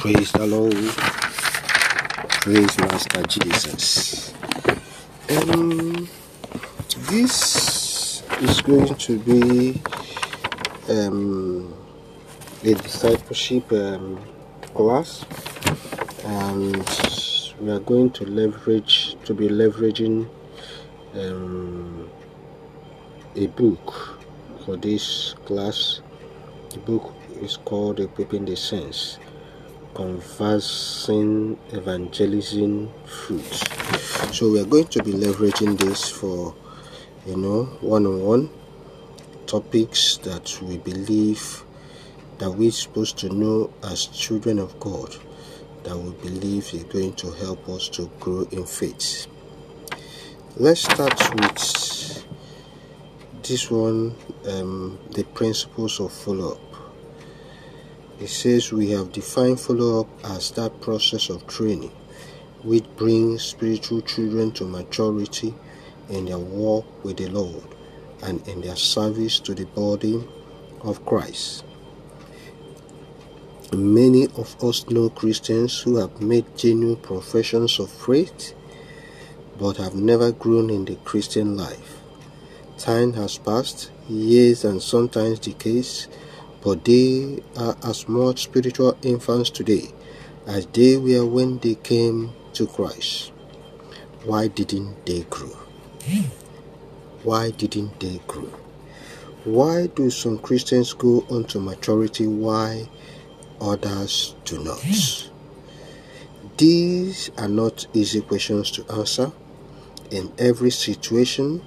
Praise the Lord. Praise Master Jesus. Um, this is going to be um, a discipleship um, class, and we are going to leverage to be leveraging um, a book for this class. The book is called Equipping the Saints Conversing Evangelism Fruits. So we are going to be leveraging this for you know one-on-one topics that we believe that we're supposed to know as children of God that we believe is going to help us to grow in faith. Let's start with this one um, the principles of follow up. It says we have defined follow up as that process of training which brings spiritual children to maturity in their walk with the Lord and in their service to the body of Christ. Many of us know Christians who have made genuine professions of faith but have never grown in the Christian life. Time has passed, years and sometimes decades, but they are as much spiritual infants today as they were when they came to Christ. Why didn't they grow? Why didn't they grow? Why do some Christians go on to maturity? Why others do not? These are not easy questions to answer. In every situation,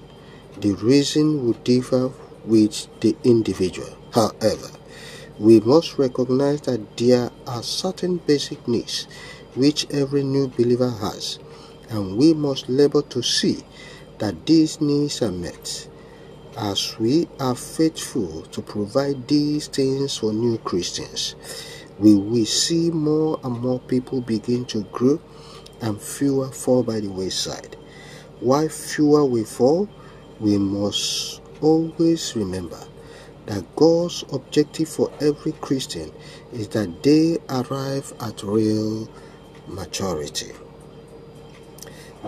the reason would differ with the individual. However, we must recognize that there are certain basic needs which every new believer has, and we must labor to see that these needs are met. As we are faithful to provide these things for new Christians, we will see more and more people begin to grow and fewer fall by the wayside. Why fewer will fall? We must always remember that God's objective for every Christian is that they arrive at real maturity.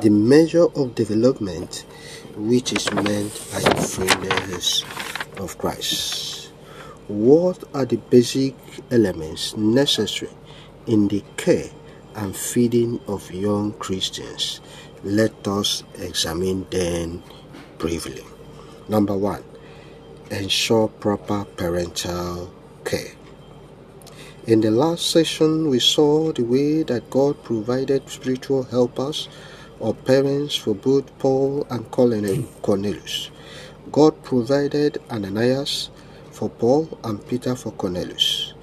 The measure of development which is meant by the fullness of Christ. What are the basic elements necessary in the care and feeding of young Christians? Let us examine them briefly. Number one, ensure proper parental care. In the last session, we saw the way that God provided spiritual helpers or parents for both Paul and Cornelius. God provided Ananias for Paul and Peter for Cornelius.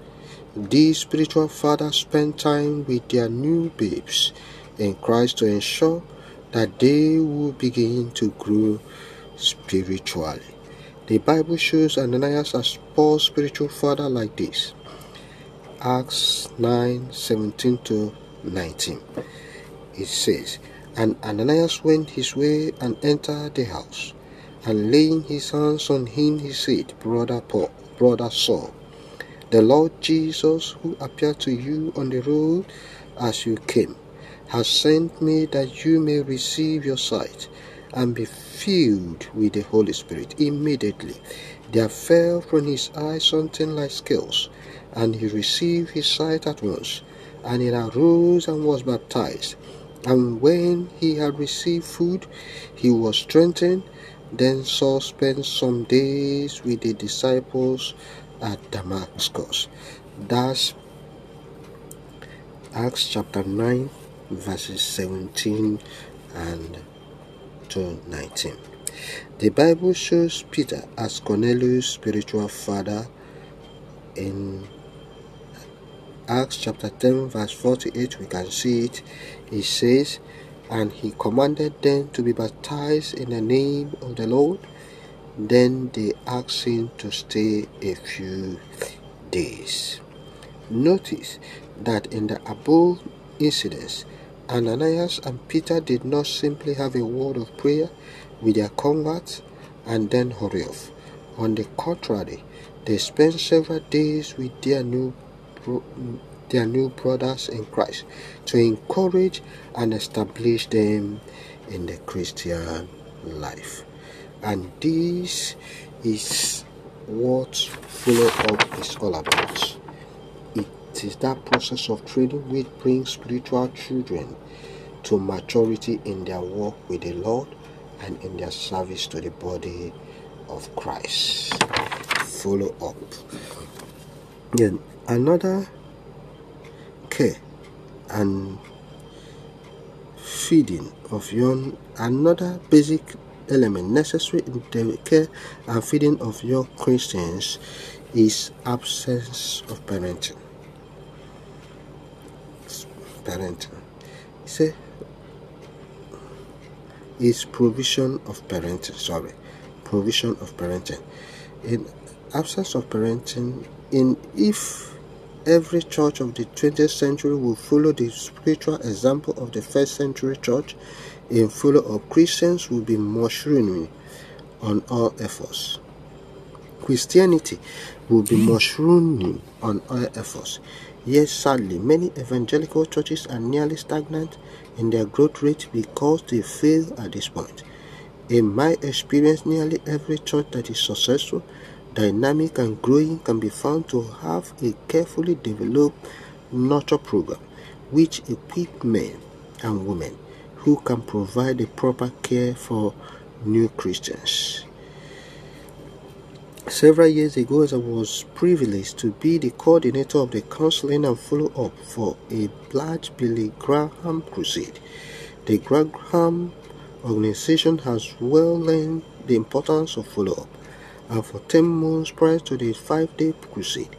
These spiritual fathers spent time with their new babes in Christ to ensure that they will begin to grow spiritually. The Bible shows Ananias as Paul's spiritual father like this. Acts 9 17 to 19. It says, And Ananias went his way and entered the house, and laying his hands on him, he said, Brother Paul, brother Saul, the Lord Jesus, who appeared to you on the road as you came, has sent me that you may receive your sight and be filled with the Holy Spirit. Immediately there fell from his eyes something like scales, and he received his sight at once. And he arose and was baptized. And when he had received food, he was strengthened. Then Saul spent some days with the disciples at Damascus. That's Acts chapter 9, verses 17 and to 19. The Bible shows Peter as Cornelius' spiritual father in Acts chapter 10, verse 48. We can see it. He says, And he commanded them to be baptized in the name of the Lord. Then they asked him to stay a few days. Notice that in the above incidents, Ananias and Peter did not simply have a word of prayer with their converts and then hurry off. On the contrary, they spent several days with their new their new brothers in Christ, to encourage and establish them in the Christian life. And this is what follow up is all about. It is that process of training which brings spiritual children to maturity in their walk with the Lord and in their service to the body of Christ. Follow up. Then another care and feeding of young another basic element necessary in the care and feeding of young Christians is absence of parenting. Parenting. Say is provision of parenting. Sorry, provision of parenting. In absence of parenting, in if every church of the 20th century will follow the spiritual example of the first century church, in follow of Christians will be mushrooming on all efforts. Christianity will be hmm. mushrooming on all efforts. Yes, sadly, many evangelical churches are nearly stagnant in their growth rate because they fail at this point. In my experience, nearly every church that is successful, dynamic, and growing can be found to have a carefully developed nurture program which equip men and women who can provide the proper care for new Christians. Several years ago, I was privileged to be the coordinator of the counseling and follow up for a large Billy Graham crusade. The Graham organization has well learned the importance of follow up, and for 10 months prior to the five day crusade,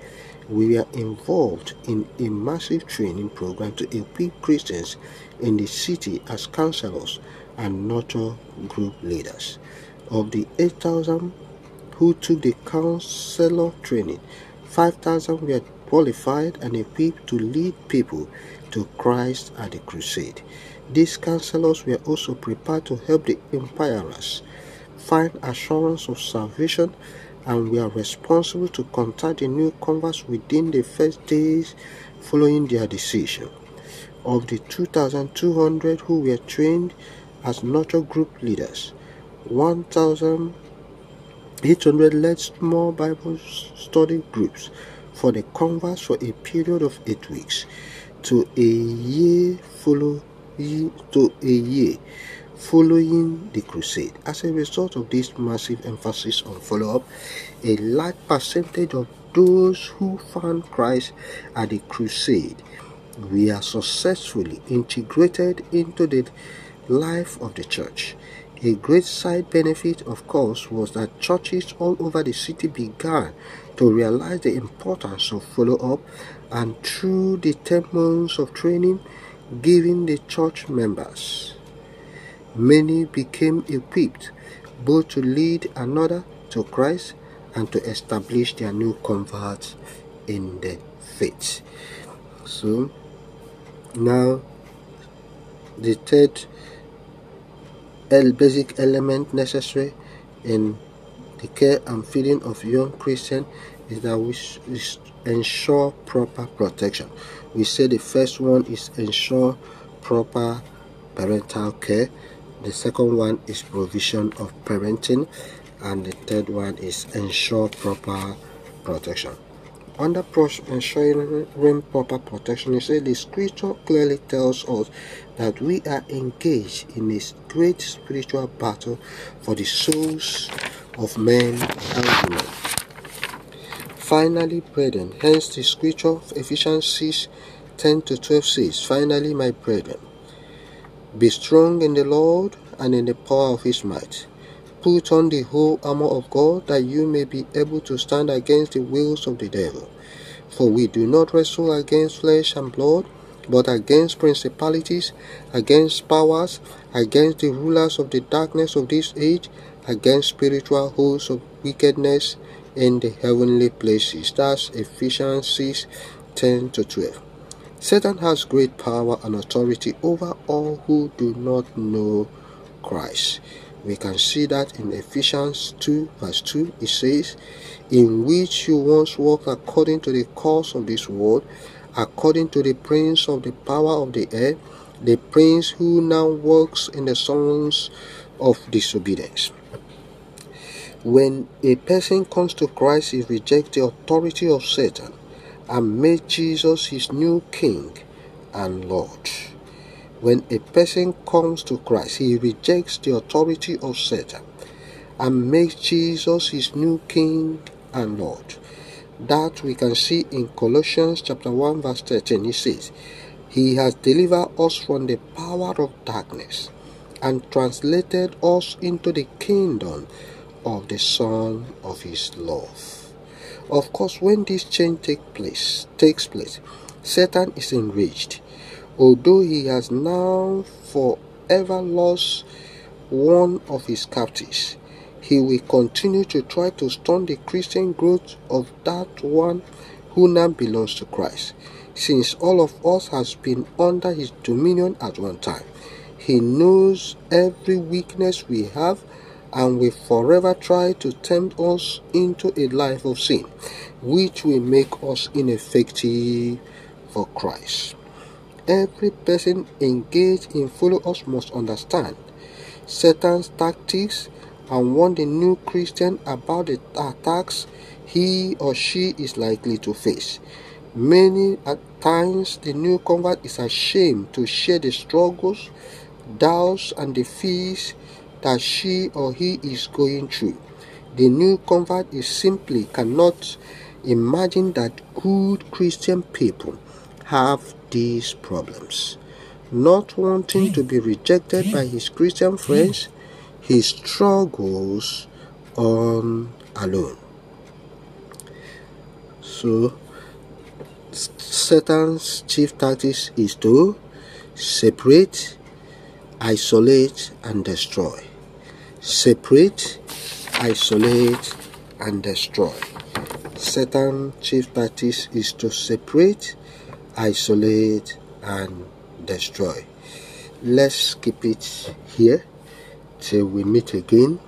we were involved in a massive training program to equip Christians in the city as counselors and nurture group leaders. Of the 8,000 who took the counselor training. 5,000 were qualified and equipped to lead people to Christ at the crusade. These counselors were also prepared to help the empirers find assurance of salvation and were responsible to contact the new converts within the first days following their decision. Of the 2,200 who were trained as nurture group leaders, 1,000 800 led small Bible study groups for the converts for a period of eight weeks to a year follow to a year following the crusade. As a result of this massive emphasis on follow-up, a large percentage of those who found Christ at the crusade were successfully integrated into the life of the church. A great side benefit, of course, was that churches all over the city began to realize the importance of follow up, and through the 10 months of training given the church members, many became equipped both to lead another to Christ and to establish their new converts in the faith. So, now the third basic element necessary in the care and feeding of young Christian is that we ensure proper protection. We say the first one is ensure proper parental care. The second one is provision of parenting. And the third one is ensure proper protection. Under ensuring proper protection, you say the scripture clearly tells us that we are engaged in a great spiritual battle for the souls of men and women. Finally, brethren, hence the scripture of Ephesians 6 10 to 12 says, Finally, my brethren, be strong in the Lord and in the power of his might. Put on the whole armor of God that you may be able to stand against the wills of the devil. For we do not wrestle against flesh and blood but against principalities, against powers, against the rulers of the darkness of this age, against spiritual hosts of wickedness in the heavenly places. That's Ephesians 6 10 to 12. Satan has great power and authority over all who do not know Christ. We can see that in Ephesians 2, verse 2, it says, In which you once walked according to the course of this world, according to the prince of the power of the air, the prince who now works in the sons of disobedience. When a person comes to Christ, he rejects the authority of Satan and makes Jesus his new king and Lord. When a person comes to Christ, he rejects the authority of Satan and makes Jesus his new king and Lord. That we can see in Colossians chapter 1 verse 13. He says, He has delivered us from the power of darkness and translated us into the kingdom of the Son of His love. Of course, when this change take place, takes place, Satan is enraged although he has now forever lost one of his captives, he will continue to try to stunt the Christian growth of that one who now belongs to Christ. Since all of us has been under his dominion at one time, he knows every weakness we have and will forever try to tempt us into a life of sin, which will make us ineffective for Christ. Every person engaged in follow us must understand Satan's tactics and warn the new Christian about the attacks he or she is likely to face. Many at times the new convert is ashamed to share the struggles, doubts, and the fears that she or he is going through. The new convert is simply cannot imagine that good Christian people have these problems. Not wanting to be rejected by his Christian friends, he struggles on alone. So, Satan's chief tactics is to separate, isolate, and destroy. Separate, isolate, and destroy. Satan's chief tactics is to separate, isolate and destroy. Let's keep it here till we meet again.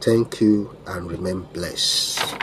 Thank you and remain blessed